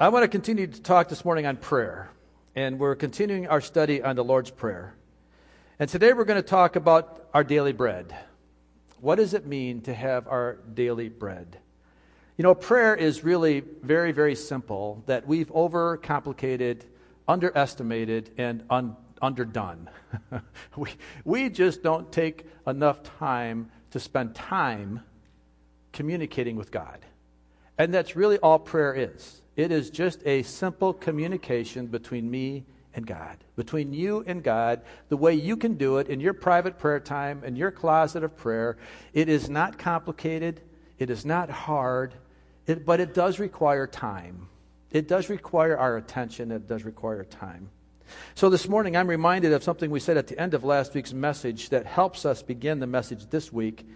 I want to continue to talk this morning on prayer, and we're continuing our study on the Lord's Prayer. And today we're going to talk about our daily bread. What does it mean to have our daily bread? You know, prayer is really very, very simple that we've overcomplicated, underestimated, and un- underdone. we, we just don't take enough time to spend time communicating with God. And that's really all prayer is. It is just a simple communication between me and God, between you and God, the way you can do it in your private prayer time, in your closet of prayer. It is not complicated, it is not hard, it, but it does require time. It does require our attention, it does require time. So this morning, I'm reminded of something we said at the end of last week's message that helps us begin the message this week.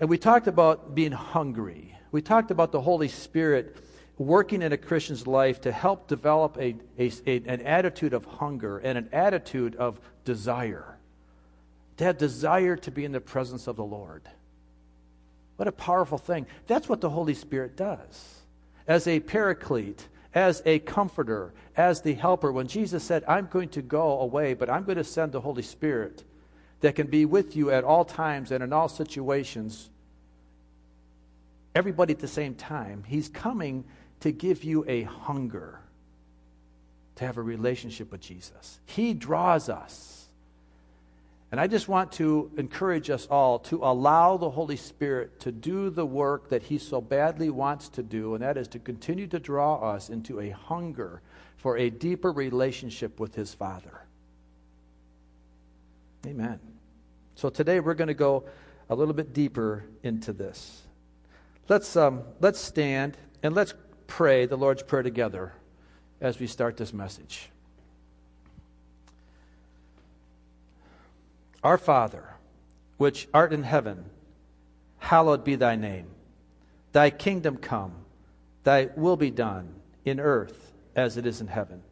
And we talked about being hungry. We talked about the Holy Spirit working in a Christian's life to help develop a, a, a, an attitude of hunger and an attitude of desire. To have desire to be in the presence of the Lord. What a powerful thing. That's what the Holy Spirit does. As a paraclete, as a comforter, as the helper. When Jesus said, I'm going to go away, but I'm going to send the Holy Spirit that can be with you at all times and in all situations, everybody at the same time, He's coming to give you a hunger to have a relationship with Jesus. He draws us. And I just want to encourage us all to allow the Holy Spirit to do the work that He so badly wants to do, and that is to continue to draw us into a hunger for a deeper relationship with His Father. Amen. So today we're going to go a little bit deeper into this. Let's, um, let's stand and let's pray the Lord's Prayer together as we start this message. Our Father, which art in heaven, hallowed be thy name. Thy kingdom come, thy will be done in earth as it is in heaven.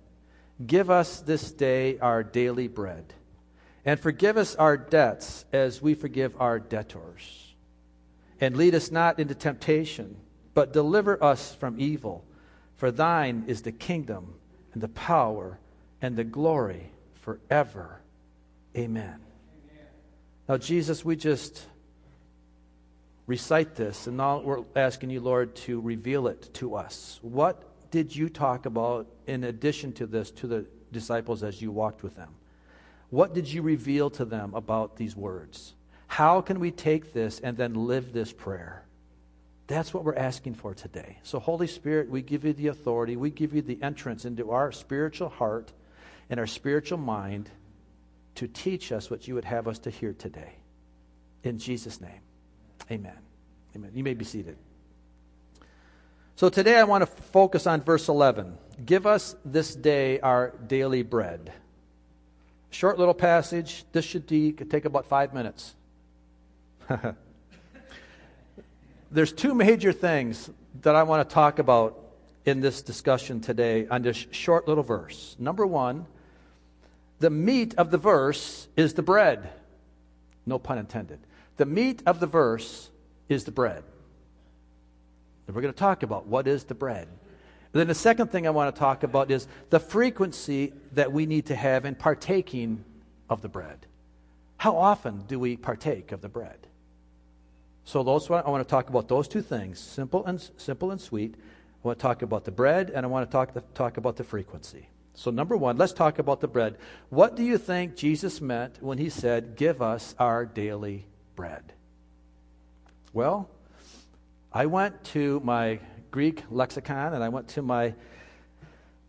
Give us this day our daily bread, and forgive us our debts as we forgive our debtors. And lead us not into temptation, but deliver us from evil. For thine is the kingdom, and the power, and the glory forever. Amen. Now, Jesus, we just recite this, and now we're asking you, Lord, to reveal it to us. What did you talk about in addition to this to the disciples as you walked with them? What did you reveal to them about these words? How can we take this and then live this prayer? That's what we're asking for today. So, Holy Spirit, we give you the authority, we give you the entrance into our spiritual heart and our spiritual mind to teach us what you would have us to hear today. In Jesus' name, amen. Amen. You may be seated. So today I want to focus on verse 11. Give us this day our daily bread. Short little passage. This should take about five minutes. There's two major things that I want to talk about in this discussion today on this short little verse. Number one, the meat of the verse is the bread. No pun intended. The meat of the verse is the bread. And we're going to talk about what is the bread. And then the second thing I want to talk about is the frequency that we need to have in partaking of the bread. How often do we partake of the bread? So those I want to talk about those two things, simple and simple and sweet. I want to talk about the bread and I want to talk, the, talk about the frequency. So, number one, let's talk about the bread. What do you think Jesus meant when he said, Give us our daily bread? Well, I went to my Greek lexicon and I went to my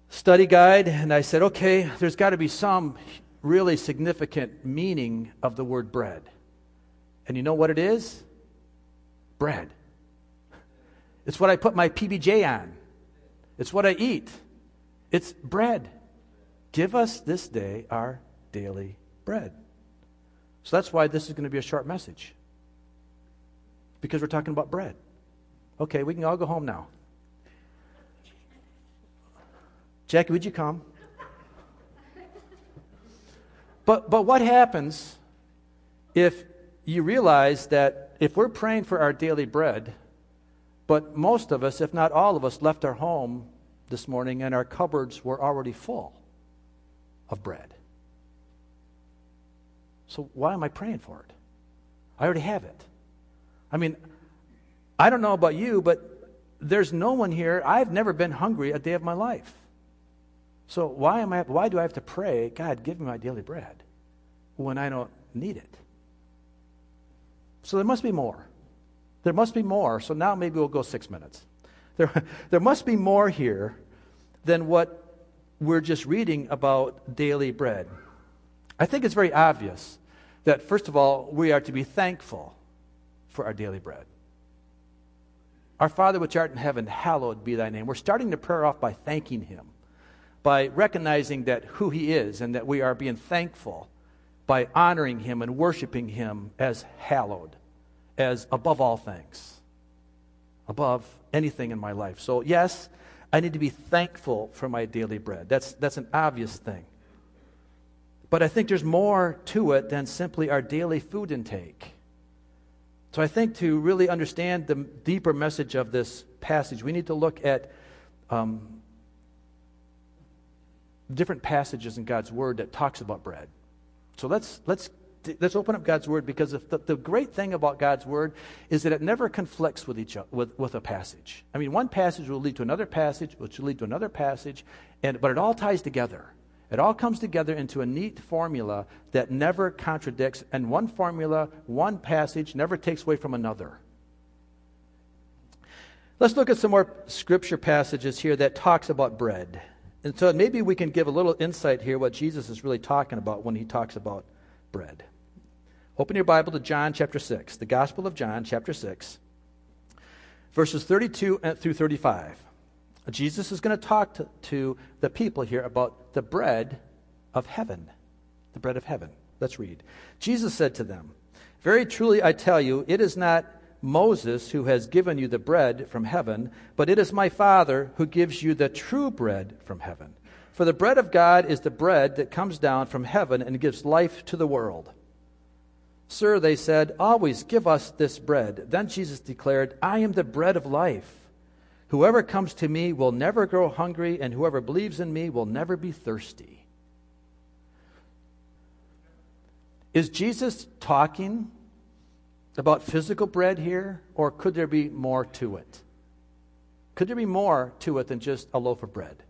study guide and I said, okay, there's got to be some really significant meaning of the word bread. And you know what it is? Bread. It's what I put my PBJ on, it's what I eat. It's bread. Give us this day our daily bread. So that's why this is going to be a short message. Because we're talking about bread. Okay, we can all go home now. Jackie, would you come? But, but what happens if you realize that if we're praying for our daily bread, but most of us, if not all of us, left our home this morning and our cupboards were already full of bread. So why am I praying for it? I already have it. I mean, I don't know about you, but there's no one here. I've never been hungry a day of my life. So why am I why do I have to pray, God, give me my daily bread when I don't need it? So there must be more. There must be more. So now maybe we'll go 6 minutes. There there must be more here than what we're just reading about daily bread. I think it's very obvious that, first of all, we are to be thankful for our daily bread. Our Father which art in heaven, hallowed be thy name. We're starting the prayer off by thanking him, by recognizing that who he is and that we are being thankful by honoring him and worshiping him as hallowed, as above all things, above anything in my life. So, yes, I need to be thankful for my daily bread. That's, that's an obvious thing. But I think there's more to it than simply our daily food intake. So I think to really understand the deeper message of this passage, we need to look at um, different passages in God's Word that talks about bread. So let's let's let's open up God's Word because the, the great thing about God's Word is that it never conflicts with each with, with a passage. I mean, one passage will lead to another passage, which will lead to another passage, and but it all ties together. It all comes together into a neat formula that never contradicts, and one formula, one passage, never takes away from another. Let's look at some more scripture passages here that talks about bread. And so maybe we can give a little insight here what Jesus is really talking about when he talks about bread. Open your Bible to John chapter 6, the Gospel of John chapter 6, verses 32 through 35. Jesus is going to talk to, to the people here about the bread of heaven. The bread of heaven. Let's read. Jesus said to them, Very truly I tell you, it is not Moses who has given you the bread from heaven, but it is my Father who gives you the true bread from heaven. For the bread of God is the bread that comes down from heaven and gives life to the world. Sir, they said, always give us this bread. Then Jesus declared, I am the bread of life. Whoever comes to me will never grow hungry, and whoever believes in me will never be thirsty. Is Jesus talking about physical bread here, or could there be more to it? Could there be more to it than just a loaf of bread?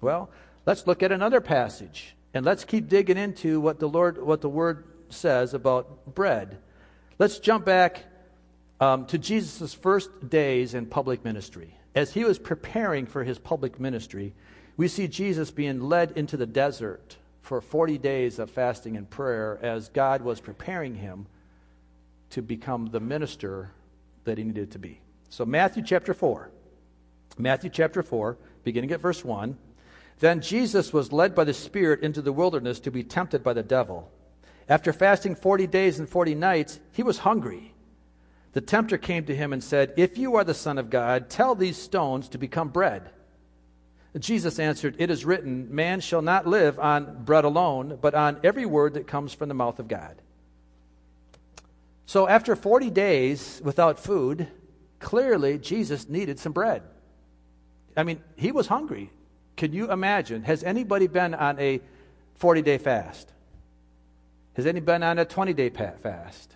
Well, let's look at another passage and let's keep digging into what the Lord what the word says about bread. Let's jump back um, to Jesus' first days in public ministry. As he was preparing for his public ministry, we see Jesus being led into the desert for 40 days of fasting and prayer as God was preparing him to become the minister that he needed to be. So, Matthew chapter 4. Matthew chapter 4, beginning at verse 1. Then Jesus was led by the Spirit into the wilderness to be tempted by the devil. After fasting 40 days and 40 nights, he was hungry. The tempter came to him and said, If you are the Son of God, tell these stones to become bread. Jesus answered, It is written, Man shall not live on bread alone, but on every word that comes from the mouth of God. So after 40 days without food, clearly Jesus needed some bread. I mean, he was hungry. Can you imagine? Has anybody been on a 40 day fast? Has anybody been on a 20 day fast?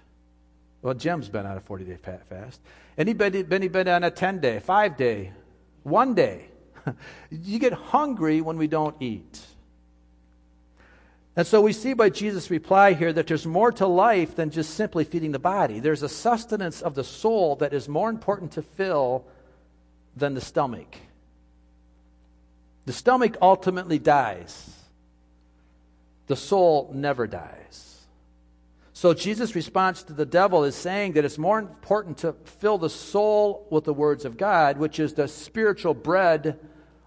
Well, Jim's been on a 40 day fast. Anybody been, been on a 10 day, 5 day, 1 day? you get hungry when we don't eat. And so we see by Jesus' reply here that there's more to life than just simply feeding the body. There's a sustenance of the soul that is more important to fill than the stomach. The stomach ultimately dies, the soul never dies. So Jesus' response to the devil is saying that it's more important to fill the soul with the words of God, which is the spiritual bread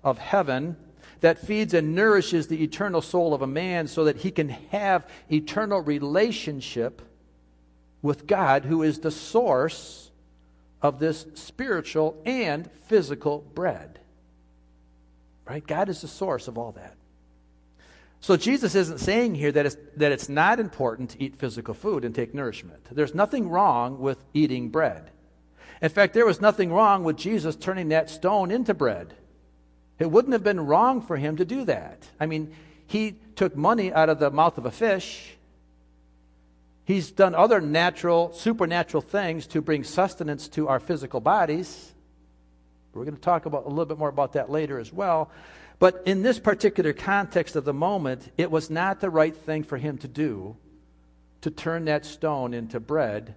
of heaven that feeds and nourishes the eternal soul of a man so that he can have eternal relationship with God, who is the source of this spiritual and physical bread. Right? God is the source of all that. So Jesus isn't saying here that it's, that it's not important to eat physical food and take nourishment. There's nothing wrong with eating bread. In fact, there was nothing wrong with Jesus turning that stone into bread. It wouldn't have been wrong for him to do that. I mean, he took money out of the mouth of a fish. He's done other natural, supernatural things to bring sustenance to our physical bodies. We're going to talk about a little bit more about that later as well. But in this particular context of the moment, it was not the right thing for him to do to turn that stone into bread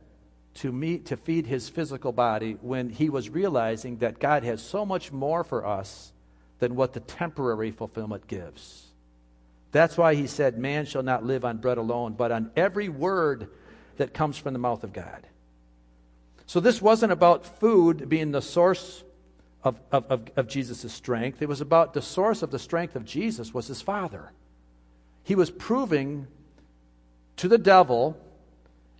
to meet to feed his physical body when he was realizing that God has so much more for us than what the temporary fulfillment gives. That's why he said, Man shall not live on bread alone, but on every word that comes from the mouth of God. So this wasn't about food being the source of, of, of, of Jesus' strength. It was about the source of the strength of Jesus was his Father. He was proving to the devil,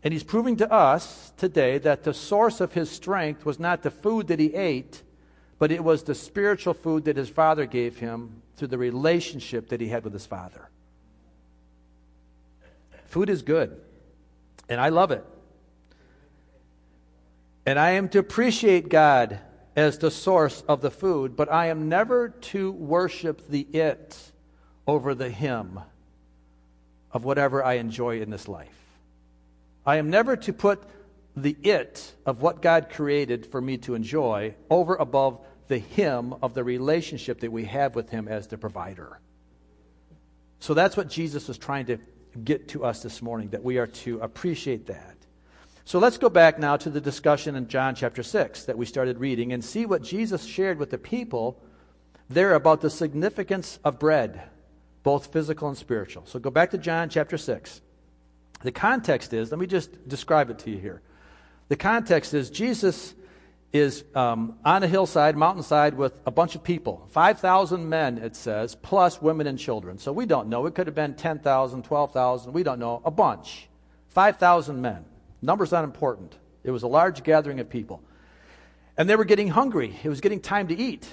and he's proving to us today that the source of his strength was not the food that he ate, but it was the spiritual food that his Father gave him through the relationship that he had with his Father. Food is good, and I love it. And I am to appreciate God as the source of the food, but I am never to worship the it over the him of whatever I enjoy in this life. I am never to put the it of what God created for me to enjoy over above the him of the relationship that we have with him as the provider. So that's what Jesus was trying to get to us this morning, that we are to appreciate that. So let's go back now to the discussion in John chapter 6 that we started reading and see what Jesus shared with the people there about the significance of bread, both physical and spiritual. So go back to John chapter 6. The context is, let me just describe it to you here. The context is Jesus is um, on a hillside, mountainside, with a bunch of people 5,000 men, it says, plus women and children. So we don't know. It could have been 10,000, 12,000. We don't know. A bunch. 5,000 men. Numbers not important. It was a large gathering of people. And they were getting hungry. It was getting time to eat.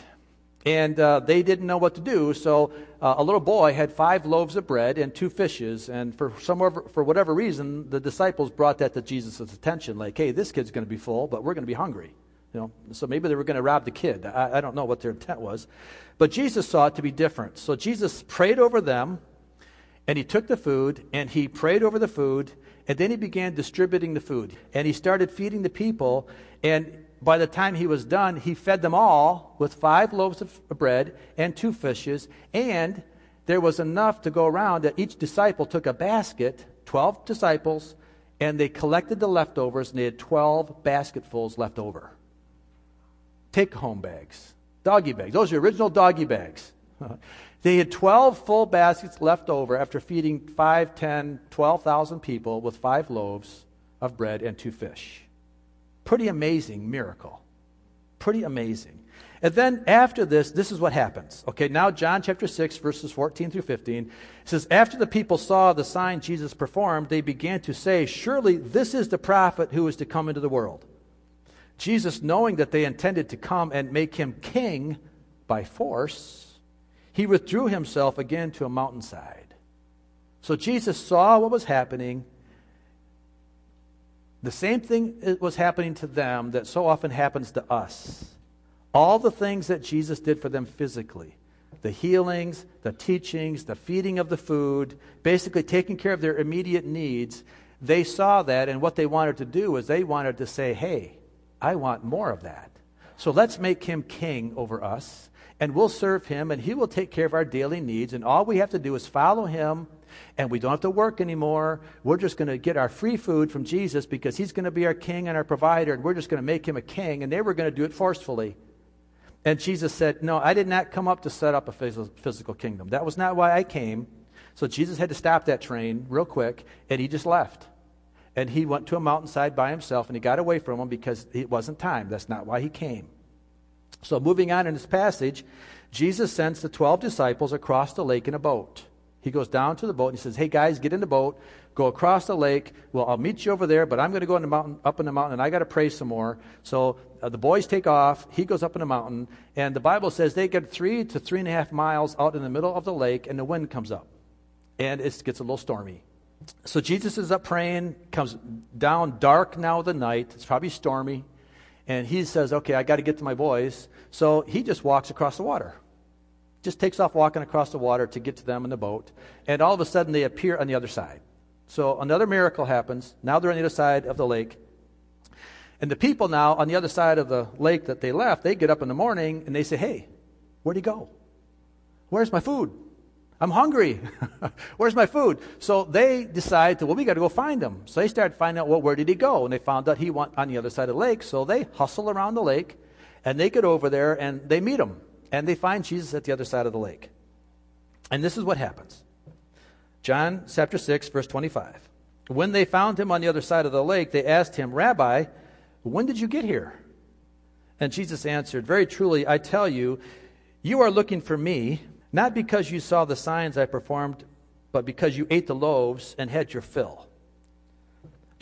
And uh, they didn't know what to do, so uh, a little boy had five loaves of bread and two fishes. And for, some, for whatever reason, the disciples brought that to Jesus' attention like, hey, this kid's going to be full, but we're going to be hungry. You know, so maybe they were going to rob the kid. I, I don't know what their intent was. But Jesus saw it to be different. So Jesus prayed over them, and he took the food, and he prayed over the food, and then he began distributing the food. And he started feeding the people. And by the time he was done, he fed them all with five loaves of bread and two fishes. And there was enough to go around that each disciple took a basket, 12 disciples, and they collected the leftovers, and they had 12 basketfuls left over. Take home bags, doggy bags. Those are original doggy bags. They had 12 full baskets left over after feeding 5, 10, 12,000 people with five loaves of bread and two fish. Pretty amazing miracle. Pretty amazing. And then after this, this is what happens. Okay, now John chapter 6, verses 14 through 15 says, After the people saw the sign Jesus performed, they began to say, Surely this is the prophet who is to come into the world. Jesus, knowing that they intended to come and make him king by force, he withdrew himself again to a mountainside. So Jesus saw what was happening. The same thing was happening to them that so often happens to us. All the things that Jesus did for them physically the healings, the teachings, the feeding of the food, basically taking care of their immediate needs they saw that, and what they wanted to do was they wanted to say, hey, I want more of that. So let's make him king over us and we'll serve him and he will take care of our daily needs. And all we have to do is follow him and we don't have to work anymore. We're just going to get our free food from Jesus because he's going to be our king and our provider and we're just going to make him a king. And they were going to do it forcefully. And Jesus said, No, I did not come up to set up a physical kingdom. That was not why I came. So Jesus had to stop that train real quick and he just left. And he went to a mountainside by himself and he got away from them because it wasn't time. That's not why he came. So, moving on in this passage, Jesus sends the 12 disciples across the lake in a boat. He goes down to the boat and he says, Hey guys, get in the boat, go across the lake. Well, I'll meet you over there, but I'm going to go in the mountain, up in the mountain, and I got to pray some more. So uh, the boys take off. He goes up in the mountain, and the Bible says they get three to three and a half miles out in the middle of the lake, and the wind comes up, and it gets a little stormy. So Jesus is up praying, comes down dark now of the night. It's probably stormy. And he says, Okay, I got to get to my boys. So he just walks across the water. Just takes off walking across the water to get to them in the boat. And all of a sudden, they appear on the other side. So another miracle happens. Now they're on the other side of the lake. And the people now on the other side of the lake that they left, they get up in the morning and they say, Hey, where'd he go? Where's my food? I'm hungry. Where's my food? So they decide to, well, we got to go find him. So they start finding out, well, where did he go? And they found out he went on the other side of the lake. So they hustle around the lake and they get over there and they meet him. And they find Jesus at the other side of the lake. And this is what happens John chapter 6, verse 25. When they found him on the other side of the lake, they asked him, Rabbi, when did you get here? And Jesus answered, Very truly, I tell you, you are looking for me not because you saw the signs I performed, but because you ate the loaves and had your fill.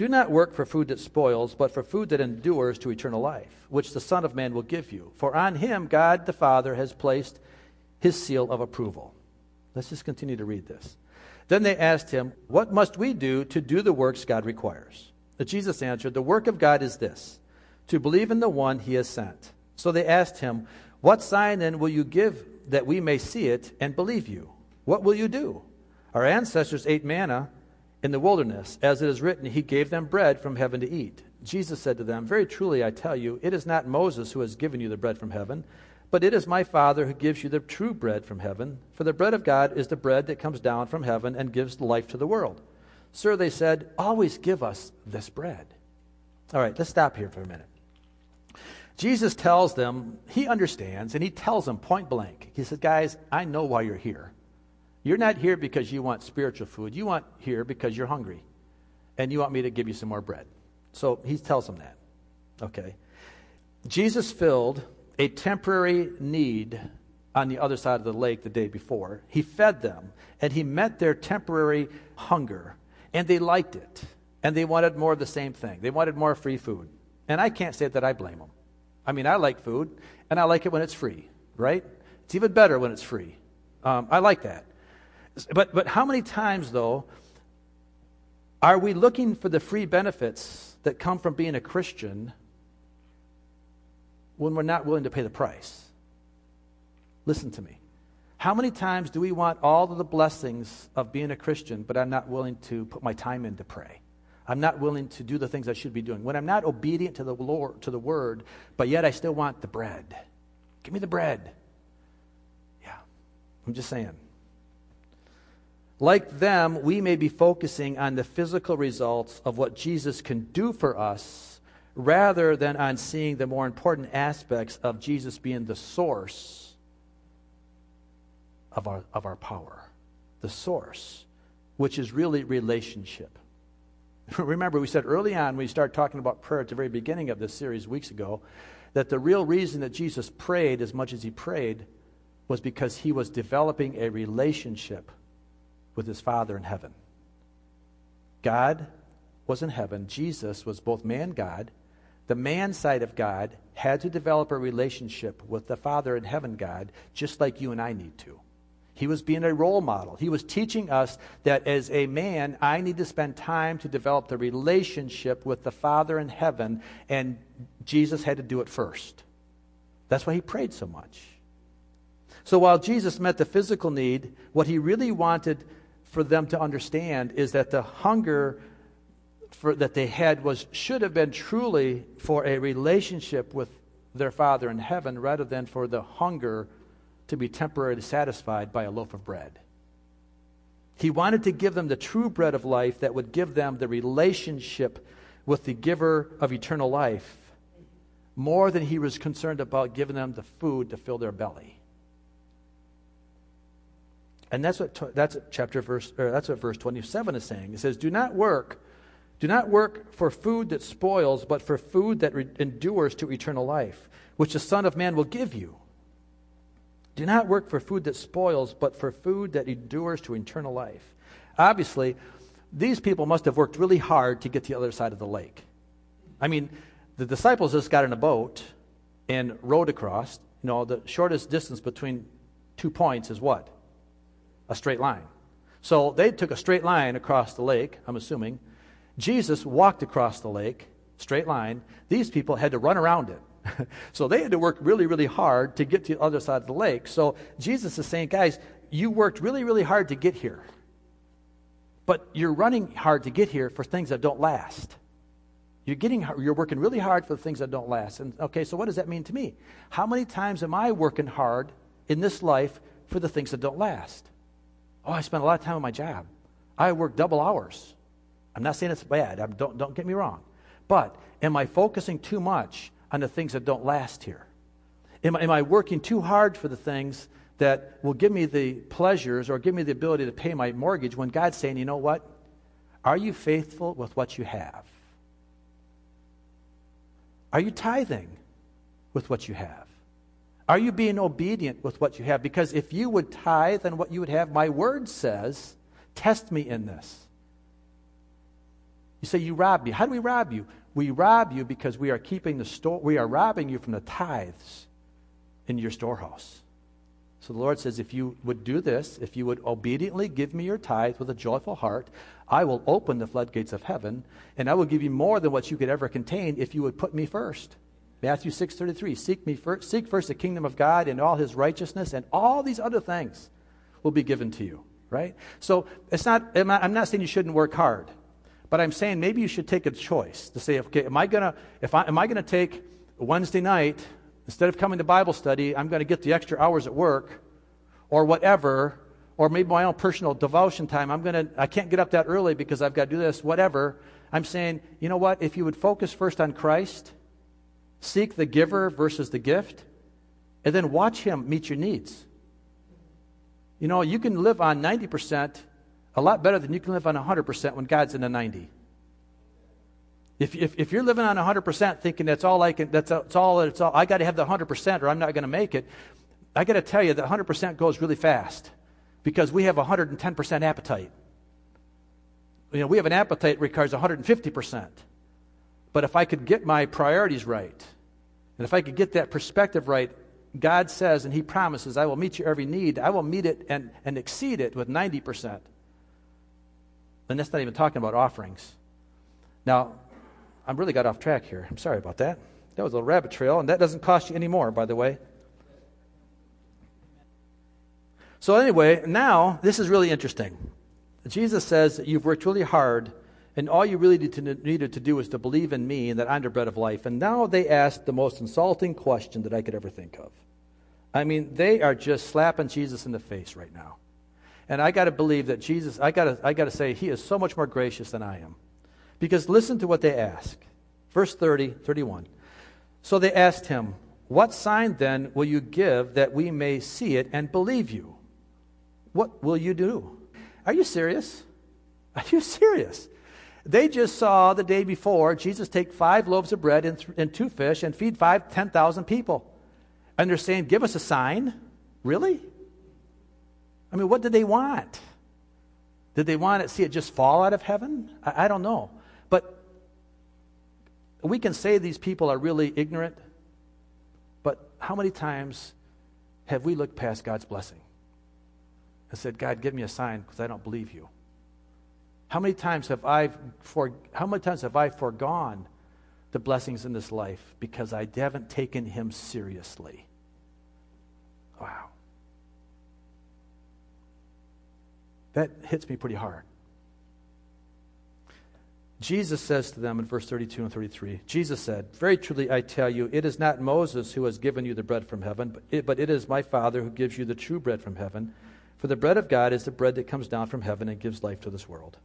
Do not work for food that spoils, but for food that endures to eternal life, which the Son of Man will give you. For on him God the Father has placed his seal of approval. Let's just continue to read this. Then they asked him, What must we do to do the works God requires? But Jesus answered, The work of God is this, to believe in the one he has sent. So they asked him, What sign then will you give that we may see it and believe you. What will you do? Our ancestors ate manna in the wilderness. As it is written, He gave them bread from heaven to eat. Jesus said to them, Very truly I tell you, it is not Moses who has given you the bread from heaven, but it is my Father who gives you the true bread from heaven. For the bread of God is the bread that comes down from heaven and gives life to the world. Sir, they said, Always give us this bread. All right, let's stop here for a minute. Jesus tells them, he understands, and he tells them point blank. He says, Guys, I know why you're here. You're not here because you want spiritual food. You want here because you're hungry. And you want me to give you some more bread. So he tells them that. Okay. Jesus filled a temporary need on the other side of the lake the day before. He fed them, and he met their temporary hunger. And they liked it. And they wanted more of the same thing. They wanted more free food. And I can't say that I blame them. I mean, I like food, and I like it when it's free, right? It's even better when it's free. Um, I like that. But, but how many times, though, are we looking for the free benefits that come from being a Christian when we're not willing to pay the price? Listen to me. How many times do we want all of the blessings of being a Christian, but I'm not willing to put my time in to pray? I'm not willing to do the things I should be doing. When I'm not obedient to the Lord, to the word, but yet I still want the bread. Give me the bread. Yeah. I'm just saying. Like them, we may be focusing on the physical results of what Jesus can do for us rather than on seeing the more important aspects of Jesus being the source of our, of our power. The source, which is really relationship. Remember, we said early on, when we started talking about prayer at the very beginning of this series weeks ago, that the real reason that Jesus prayed as much as he prayed was because he was developing a relationship with his Father in heaven. God was in heaven, Jesus was both man God. The man side of God had to develop a relationship with the Father in heaven God, just like you and I need to. He was being a role model. He was teaching us that as a man, I need to spend time to develop the relationship with the Father in heaven, and Jesus had to do it first. That's why he prayed so much. So while Jesus met the physical need, what he really wanted for them to understand is that the hunger for, that they had was should have been truly for a relationship with their Father in heaven rather than for the hunger to be temporarily satisfied by a loaf of bread. He wanted to give them the true bread of life that would give them the relationship with the giver of eternal life more than he was concerned about giving them the food to fill their belly. And that's what that's chapter verse or that's what verse 27 is saying. It says, "Do not work do not work for food that spoils, but for food that re- endures to eternal life, which the Son of Man will give you." Do not work for food that spoils, but for food that endures to eternal life. Obviously, these people must have worked really hard to get to the other side of the lake. I mean, the disciples just got in a boat and rowed across. You know, the shortest distance between two points is what? A straight line. So they took a straight line across the lake, I'm assuming. Jesus walked across the lake, straight line. These people had to run around it. so they had to work really, really hard to get to the other side of the lake. So Jesus is saying, guys, you worked really, really hard to get here. But you're running hard to get here for things that don't last. You're getting you're working really hard for the things that don't last. And okay, so what does that mean to me? How many times am I working hard in this life for the things that don't last? Oh, I spend a lot of time on my job. I work double hours. I'm not saying it's bad. I'm, don't, don't get me wrong. But am I focusing too much on the things that don't last here? Am, am I working too hard for the things that will give me the pleasures or give me the ability to pay my mortgage when God's saying, you know what? Are you faithful with what you have? Are you tithing with what you have? Are you being obedient with what you have? Because if you would tithe and what you would have, my word says, test me in this. You say, You rob me. How do we rob you? We rob you because we are keeping the store, we are robbing you from the tithes in your storehouse. So the Lord says, if you would do this, if you would obediently give me your tithe with a joyful heart, I will open the floodgates of heaven, and I will give you more than what you could ever contain if you would put me first. Matthew 6:33, seek me first, seek first the kingdom of God and all his righteousness, and all these other things will be given to you, right? So it's not, I'm not saying you shouldn't work hard, but I'm saying maybe you should take a choice to say, okay, am I gonna, if I, am I gonna take Wednesday night Instead of coming to Bible study, I'm going to get the extra hours at work or whatever, or maybe my own personal devotion time. I'm going to, I can't get up that early because I've got to do this, whatever. I'm saying, you know what? If you would focus first on Christ, seek the giver versus the gift, and then watch Him meet your needs. You know, you can live on 90% a lot better than you can live on 100% when God's in the 90. If, if, if you're living on 100% thinking that's all I can, that's, that's all, that's all, I got to have the 100% or I'm not going to make it, I got to tell you that 100% goes really fast because we have 110% appetite. You know, we have an appetite that requires 150%. But if I could get my priorities right, and if I could get that perspective right, God says and He promises, I will meet your every need. I will meet it and, and exceed it with 90%. And that's not even talking about offerings. Now, I really got off track here. I'm sorry about that. That was a little rabbit trail, and that doesn't cost you any more, by the way. So, anyway, now this is really interesting. Jesus says that you've worked really hard, and all you really needed to do was to believe in me and that I'm the bread of life. And now they ask the most insulting question that I could ever think of. I mean, they are just slapping Jesus in the face right now. And I got to believe that Jesus, I got to I got to say, he is so much more gracious than I am. Because listen to what they ask. Verse 30, 31. So they asked him, What sign then will you give that we may see it and believe you? What will you do? Are you serious? Are you serious? They just saw the day before Jesus take five loaves of bread and, th- and two fish and feed five, 10,000 people. And they're saying, Give us a sign? Really? I mean, what did they want? Did they want to see it just fall out of heaven? I, I don't know. But we can say these people are really ignorant, but how many times have we looked past God's blessing and said, God, give me a sign because I don't believe you? How many times have I for, how many times have I foregone the blessings in this life because I haven't taken him seriously? Wow. That hits me pretty hard. Jesus says to them in verse 32 and 33 Jesus said, Very truly I tell you, it is not Moses who has given you the bread from heaven, but it, but it is my Father who gives you the true bread from heaven. For the bread of God is the bread that comes down from heaven and gives life to this world.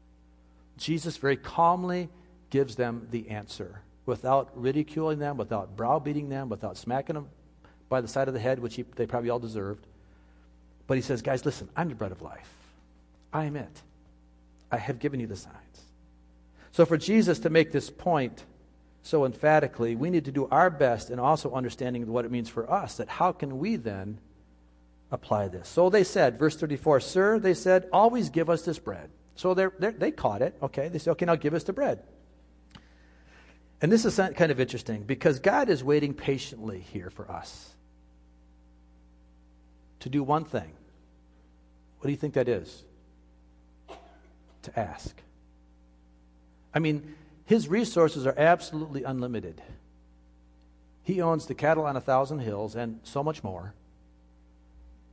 Jesus very calmly gives them the answer without ridiculing them, without browbeating them, without smacking them by the side of the head, which he, they probably all deserved. But he says, Guys, listen, I'm the bread of life. I am it. I have given you the signs. So, for Jesus to make this point so emphatically, we need to do our best in also understanding what it means for us. That how can we then apply this? So they said, verse 34, Sir, they said, always give us this bread. So they're, they're, they caught it. Okay. They said, Okay, now give us the bread. And this is kind of interesting because God is waiting patiently here for us to do one thing. What do you think that is? To ask. I mean, his resources are absolutely unlimited. He owns the cattle on a thousand hills and so much more.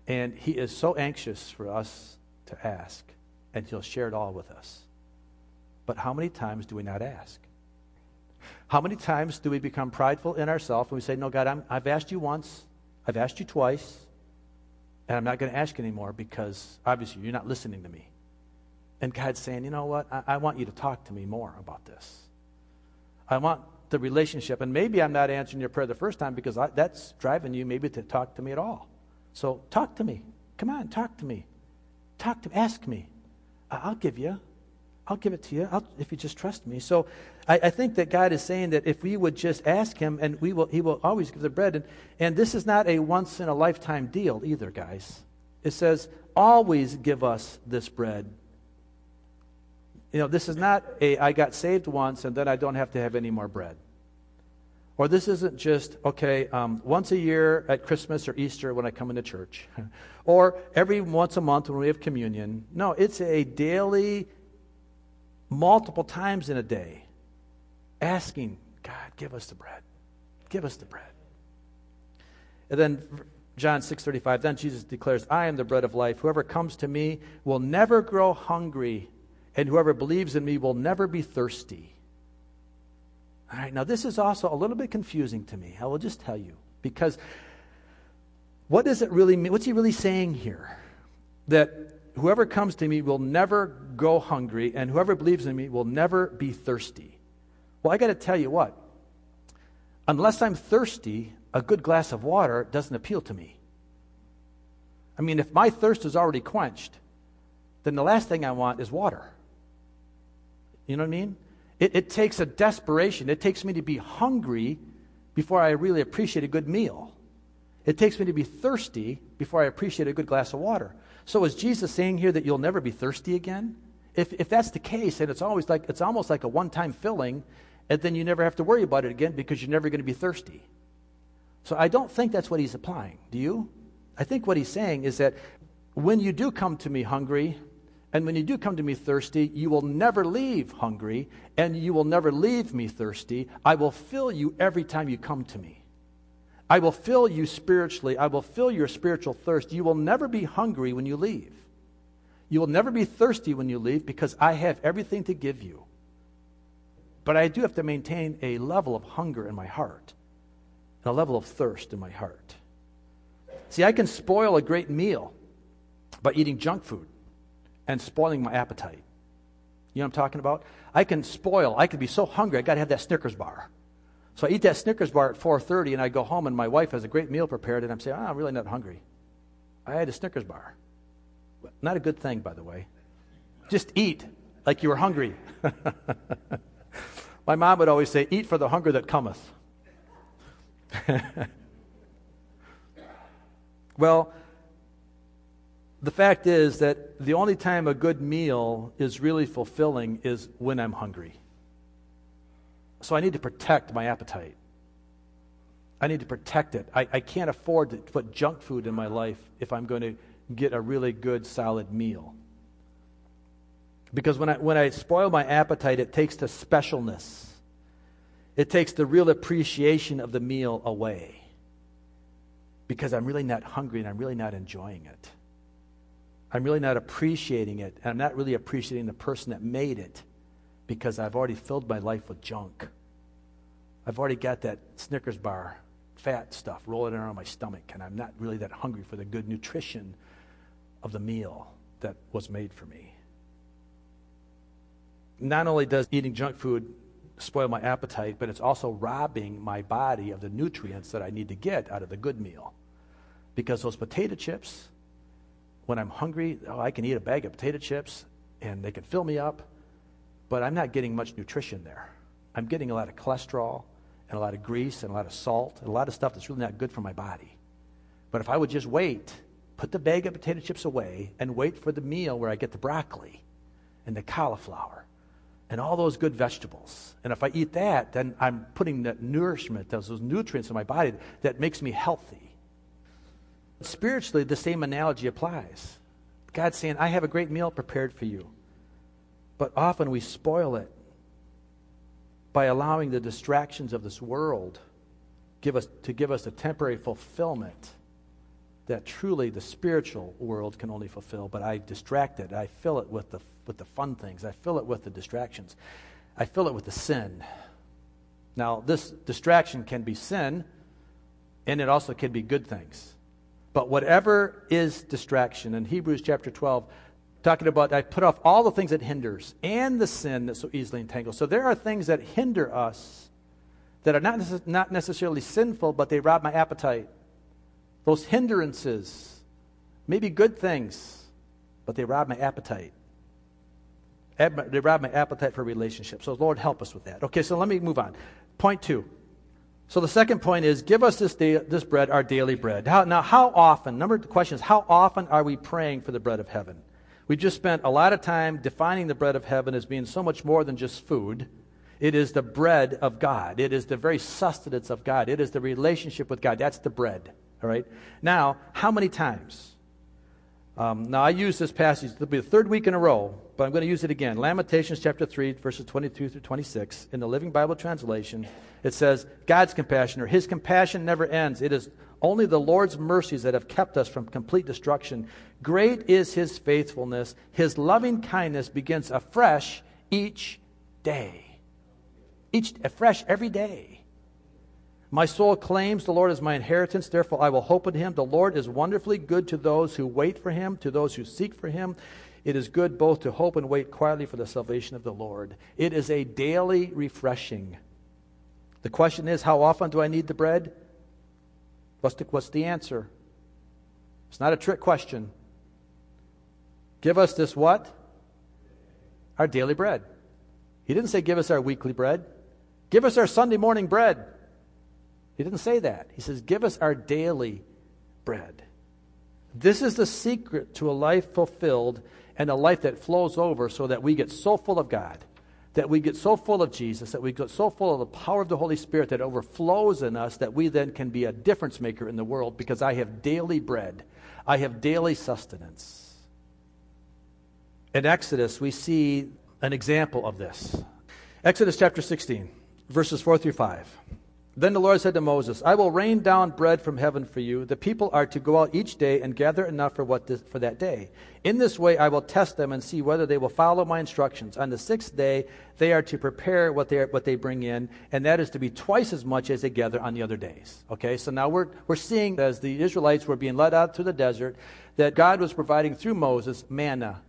And He is so anxious for us to ask, and He'll share it all with us. But how many times do we not ask? How many times do we become prideful in ourselves and we say, No, God, i have asked you once, I've asked you twice, and I'm not going to ask anymore because obviously you're not listening to me. And God's saying, You know what? I, I want you to talk to me more about this. I want the relationship. And maybe I'm not answering your prayer the first time because I, that's driving you maybe to talk to me at all. So talk to me. Come on, talk to me. Talk to me. Ask me. I'll give you. I'll give it to you I'll, if you just trust me. So I, I, think that God is saying that if we would just ask Him, and we will, He will always give the bread. And, and this is not a once in a lifetime deal either, guys. It says, always give us this bread. You know, this is not a I got saved once and then I don't have to have any more bread. Or this isn't just, okay, um, once a year at Christmas or Easter when I come into church. or every once a month when we have communion. No, it's a daily multiple times in a day, asking, God, give us the bread. Give us the bread. And then John 6:35 then Jesus declares I am the bread of life whoever comes to me will never grow hungry and whoever believes in me will never be thirsty. All right now this is also a little bit confusing to me. I will just tell you because what does it really mean? What's he really saying here? That whoever comes to me will never go hungry, and whoever believes in me will never be thirsty. Well, I got to tell you what. Unless I'm thirsty, a good glass of water doesn't appeal to me. I mean, if my thirst is already quenched, then the last thing I want is water. You know what I mean? It, it takes a desperation. It takes me to be hungry before I really appreciate a good meal. It takes me to be thirsty before I appreciate a good glass of water. So is Jesus saying here that you'll never be thirsty again? If, if that's the case, and it's always like it's almost like a one-time filling, and then you never have to worry about it again because you're never going to be thirsty. So I don't think that's what he's applying. Do you? I think what he's saying is that when you do come to me hungry, and when you do come to me thirsty, you will never leave hungry, and you will never leave me thirsty. I will fill you every time you come to me. I will fill you spiritually. I will fill your spiritual thirst. You will never be hungry when you leave. You will never be thirsty when you leave because I have everything to give you. But I do have to maintain a level of hunger in my heart and a level of thirst in my heart. See, I can spoil a great meal by eating junk food and spoiling my appetite. You know what I'm talking about? I can spoil, I can be so hungry, I got to have that Snickers bar. So I eat that Snickers bar at 4:30, and I go home, and my wife has a great meal prepared, and I'm saying, oh, I'm really not hungry. I had a Snickers bar. Not a good thing, by the way. Just eat like you were hungry. my mom would always say, "Eat for the hunger that cometh." well, the fact is that the only time a good meal is really fulfilling is when I'm hungry. So I need to protect my appetite. I need to protect it. I, I can't afford to put junk food in my life if I'm going to get a really good, solid meal. Because when I, when I spoil my appetite, it takes the specialness, it takes the real appreciation of the meal away. Because I'm really not hungry and I'm really not enjoying it. I'm really not appreciating it. And I'm not really appreciating the person that made it because I've already filled my life with junk. I've already got that Snickers bar, fat stuff rolling around my stomach, and I'm not really that hungry for the good nutrition of the meal that was made for me. Not only does eating junk food spoil my appetite, but it's also robbing my body of the nutrients that I need to get out of the good meal. Because those potato chips, when I'm hungry, oh, I can eat a bag of potato chips and they can fill me up but I'm not getting much nutrition there. I'm getting a lot of cholesterol and a lot of grease and a lot of salt and a lot of stuff that's really not good for my body. But if I would just wait, put the bag of potato chips away, and wait for the meal where I get the broccoli and the cauliflower and all those good vegetables. And if I eat that, then I'm putting that nourishment, those, those nutrients in my body that makes me healthy. Spiritually, the same analogy applies. God's saying, I have a great meal prepared for you. But often we spoil it by allowing the distractions of this world give us, to give us a temporary fulfillment that truly the spiritual world can only fulfill, but I distract it. I fill it with the, with the fun things. I fill it with the distractions. I fill it with the sin. Now, this distraction can be sin, and it also can be good things. But whatever is distraction, in Hebrews chapter 12, talking about I put off all the things that hinders and the sin that so easily entangles. So there are things that hinder us that are not, not necessarily sinful, but they rob my appetite. Those hindrances may be good things, but they rob my appetite. They rob my appetite for relationships. So, Lord, help us with that. Okay, so let me move on. Point two. So, the second point is give us this, this bread, our daily bread. How, now, how often? Number the question is how often are we praying for the bread of heaven? We just spent a lot of time defining the bread of heaven as being so much more than just food. It is the bread of God. It is the very sustenance of God. It is the relationship with God. That's the bread. All right? Now, how many times? Um, now, I use this passage, it'll be the third week in a row, but I'm going to use it again. Lamentations chapter 3, verses 22 through 26. In the Living Bible translation, it says, God's compassion, or His compassion never ends. It is only the Lord's mercies that have kept us from complete destruction. Great is His faithfulness. His loving kindness begins afresh each day. Each afresh every day. My soul claims the Lord is my inheritance, therefore I will hope in him. The Lord is wonderfully good to those who wait for him, to those who seek for him. It is good both to hope and wait quietly for the salvation of the Lord. It is a daily refreshing. The question is, how often do I need the bread? What's the, what's the answer? It's not a trick question. Give us this what? Our daily bread. He didn't say give us our weekly bread. Give us our Sunday morning bread. He didn't say that. He says, Give us our daily bread. This is the secret to a life fulfilled and a life that flows over so that we get so full of God, that we get so full of Jesus, that we get so full of the power of the Holy Spirit that overflows in us that we then can be a difference maker in the world because I have daily bread. I have daily sustenance. In Exodus, we see an example of this. Exodus chapter 16, verses 4 through 5. Then the Lord said to Moses, I will rain down bread from heaven for you. The people are to go out each day and gather enough for, what this, for that day. In this way, I will test them and see whether they will follow my instructions. On the sixth day, they are to prepare what they, are, what they bring in, and that is to be twice as much as they gather on the other days. Okay, so now we're, we're seeing as the Israelites were being led out to the desert that God was providing through Moses manna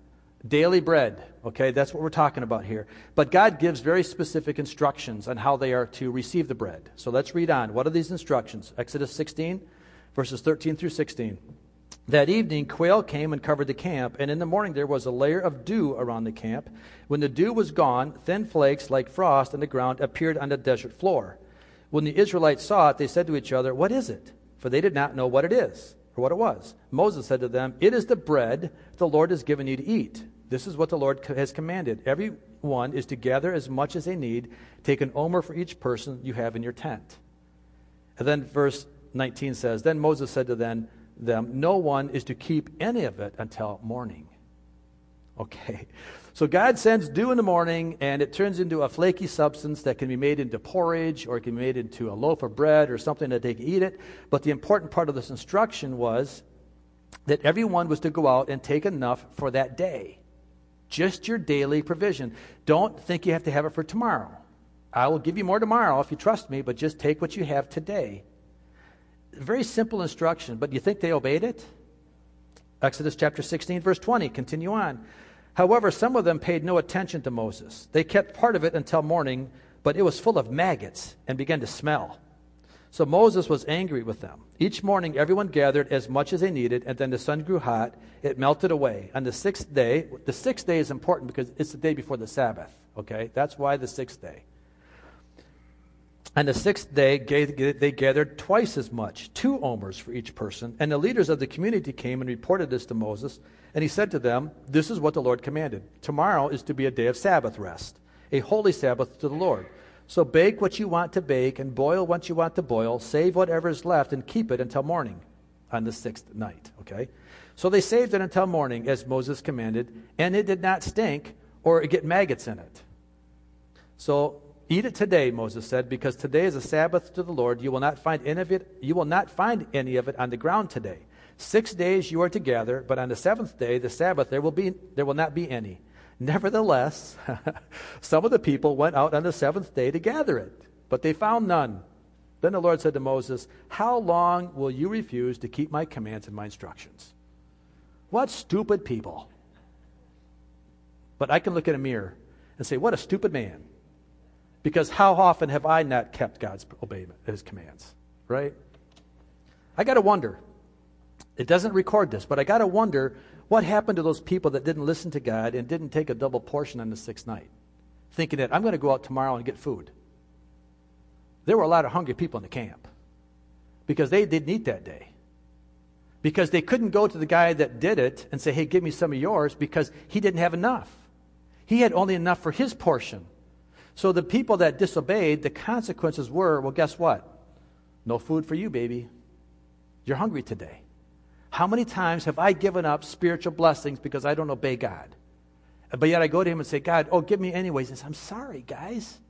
Daily bread, okay, that's what we're talking about here. But God gives very specific instructions on how they are to receive the bread. So let's read on. What are these instructions? Exodus 16, verses 13 through 16. That evening, quail came and covered the camp, and in the morning there was a layer of dew around the camp. When the dew was gone, thin flakes like frost on the ground appeared on the desert floor. When the Israelites saw it, they said to each other, What is it? For they did not know what it is, or what it was. Moses said to them, It is the bread the Lord has given you to eat. This is what the Lord has commanded. Everyone is to gather as much as they need. Take an omer for each person you have in your tent. And then verse 19 says, Then Moses said to them, No one is to keep any of it until morning. Okay. So God sends dew in the morning, and it turns into a flaky substance that can be made into porridge, or it can be made into a loaf of bread, or something that they can eat it. But the important part of this instruction was that everyone was to go out and take enough for that day. Just your daily provision. Don't think you have to have it for tomorrow. I will give you more tomorrow if you trust me, but just take what you have today. Very simple instruction, but you think they obeyed it? Exodus chapter 16, verse 20. Continue on. However, some of them paid no attention to Moses. They kept part of it until morning, but it was full of maggots and began to smell. So Moses was angry with them. Each morning, everyone gathered as much as they needed, and then the sun grew hot. It melted away. On the sixth day, the sixth day is important because it's the day before the Sabbath, okay? That's why the sixth day. On the sixth day, they gathered twice as much, two omers for each person. And the leaders of the community came and reported this to Moses. And he said to them, This is what the Lord commanded. Tomorrow is to be a day of Sabbath rest, a holy Sabbath to the Lord. So bake what you want to bake and boil what you want to boil. Save whatever is left and keep it until morning on the sixth night. Okay? So they saved it until morning, as Moses commanded, and it did not stink or get maggots in it. So Eat it today, Moses said, because today is a Sabbath to the Lord. You will not find any of it, you will not find any of it on the ground today. Six days you are to gather, but on the seventh day, the Sabbath, there will, be, there will not be any. Nevertheless, some of the people went out on the seventh day to gather it, but they found none. Then the Lord said to Moses, How long will you refuse to keep my commands and my instructions? What stupid people. But I can look in a mirror and say, What a stupid man. Because how often have I not kept God's obeyment, his commands, right? I got to wonder. It doesn't record this, but I got to wonder what happened to those people that didn't listen to God and didn't take a double portion on the sixth night, thinking that I'm going to go out tomorrow and get food. There were a lot of hungry people in the camp because they didn't eat that day. Because they couldn't go to the guy that did it and say, hey, give me some of yours because he didn't have enough. He had only enough for his portion. So the people that disobeyed, the consequences were well, guess what? No food for you, baby. You're hungry today. How many times have I given up spiritual blessings because I don't obey God? But yet I go to Him and say, God, oh, give me anyways. And say, I'm sorry, guys.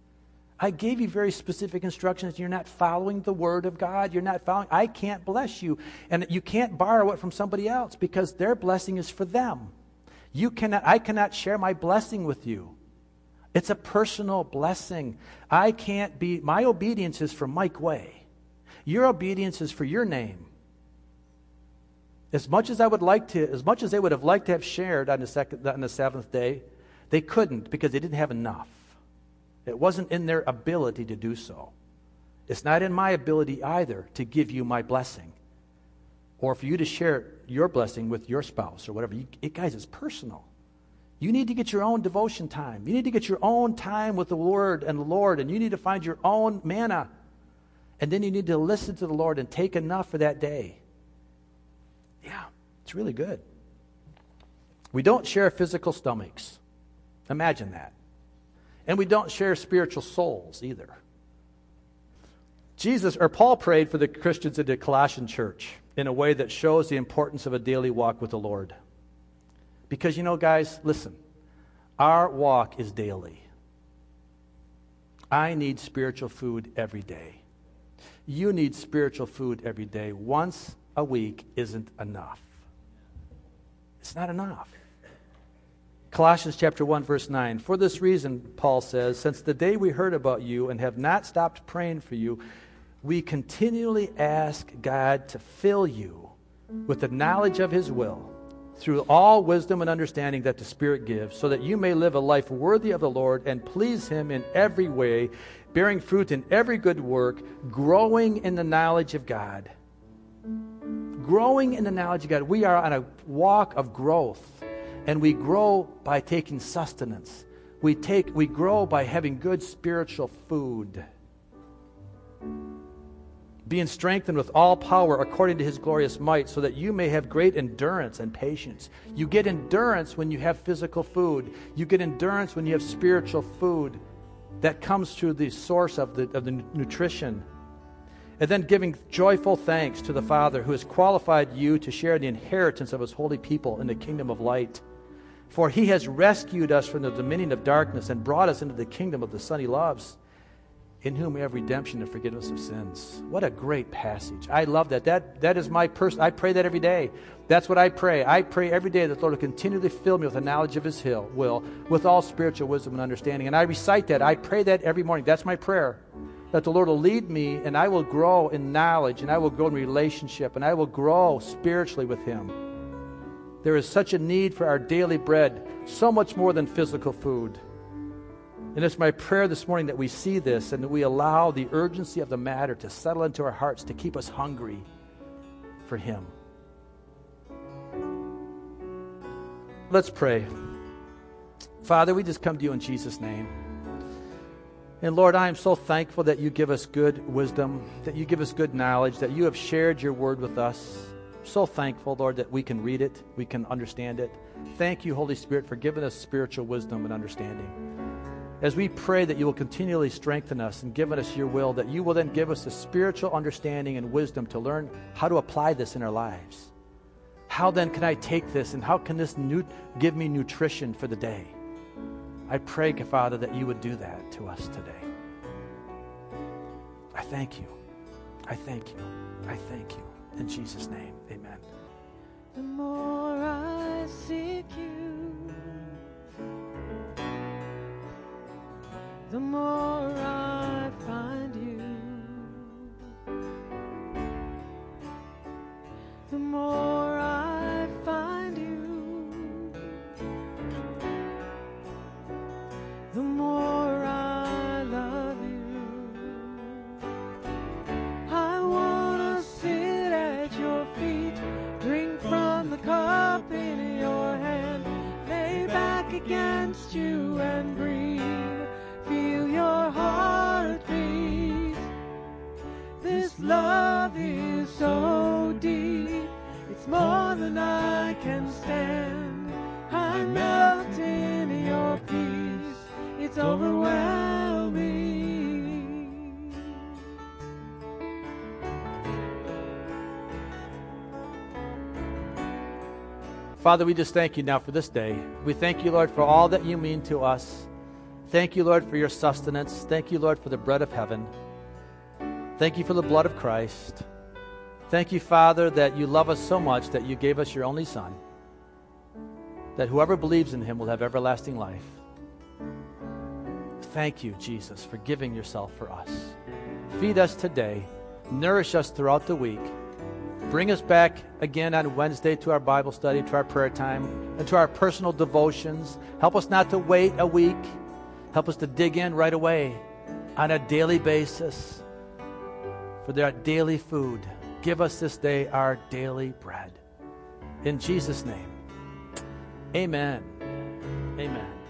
I gave you very specific instructions. You're not following the word of God. You're not following. I can't bless you. And you can't borrow it from somebody else because their blessing is for them. You cannot, I cannot share my blessing with you. It's a personal blessing. I can't be, my obedience is for Mike Way. Your obedience is for your name. As much as I would like to, as much as they would have liked to have shared on the, second, on the seventh day, they couldn't because they didn't have enough. It wasn't in their ability to do so. It's not in my ability either to give you my blessing or for you to share your blessing with your spouse or whatever. You, it, guys, it's personal. You need to get your own devotion time. You need to get your own time with the Word and the Lord, and you need to find your own manna. And then you need to listen to the Lord and take enough for that day. Yeah, it's really good. We don't share physical stomachs. Imagine that. And we don't share spiritual souls either. Jesus or Paul prayed for the Christians in the Colossian church in a way that shows the importance of a daily walk with the Lord. Because, you know, guys, listen, our walk is daily. I need spiritual food every day. You need spiritual food every day. Once a week isn't enough. It's not enough. Colossians chapter 1 verse 9. For this reason, Paul says, since the day we heard about you and have not stopped praying for you, we continually ask God to fill you with the knowledge of his will through all wisdom and understanding that the Spirit gives, so that you may live a life worthy of the Lord and please Him in every way, bearing fruit in every good work, growing in the knowledge of God. Growing in the knowledge of God. We are on a walk of growth, and we grow by taking sustenance. We, take, we grow by having good spiritual food being strengthened with all power according to his glorious might, so that you may have great endurance and patience. You get endurance when you have physical food, you get endurance when you have spiritual food that comes through the source of the, of the nutrition. And then giving joyful thanks to the Father who has qualified you to share the inheritance of his holy people in the kingdom of light. For he has rescued us from the dominion of darkness and brought us into the kingdom of the Son he loves in whom we have redemption and forgiveness of sins. What a great passage. I love that. That, that is my person. I pray that every day. That's what I pray. I pray every day that the Lord will continually fill me with the knowledge of His will, with all spiritual wisdom and understanding. And I recite that. I pray that every morning. That's my prayer. That the Lord will lead me and I will grow in knowledge and I will grow in relationship and I will grow spiritually with Him. There is such a need for our daily bread, so much more than physical food. And it's my prayer this morning that we see this and that we allow the urgency of the matter to settle into our hearts to keep us hungry for Him. Let's pray. Father, we just come to you in Jesus' name. And Lord, I am so thankful that you give us good wisdom, that you give us good knowledge, that you have shared your word with us. So thankful, Lord, that we can read it, we can understand it. Thank you, Holy Spirit, for giving us spiritual wisdom and understanding as we pray that you will continually strengthen us and give us your will, that you will then give us the spiritual understanding and wisdom to learn how to apply this in our lives. How then can I take this and how can this nu- give me nutrition for the day? I pray, Father, that you would do that to us today. I thank you. I thank you. I thank you. In Jesus' name, amen. The more I seek you, the more I find you. The more against you and breathe. Feel your heartbeat. This love is so deep, it's more than I can stand. I melt in your peace, it's overwhelming. Father, we just thank you now for this day. We thank you, Lord, for all that you mean to us. Thank you, Lord, for your sustenance. Thank you, Lord, for the bread of heaven. Thank you for the blood of Christ. Thank you, Father, that you love us so much that you gave us your only Son, that whoever believes in him will have everlasting life. Thank you, Jesus, for giving yourself for us. Feed us today, nourish us throughout the week. Bring us back again on Wednesday to our Bible study, to our prayer time, and to our personal devotions. Help us not to wait a week. Help us to dig in right away on a daily basis for their daily food. Give us this day our daily bread. In Jesus' name, amen. Amen.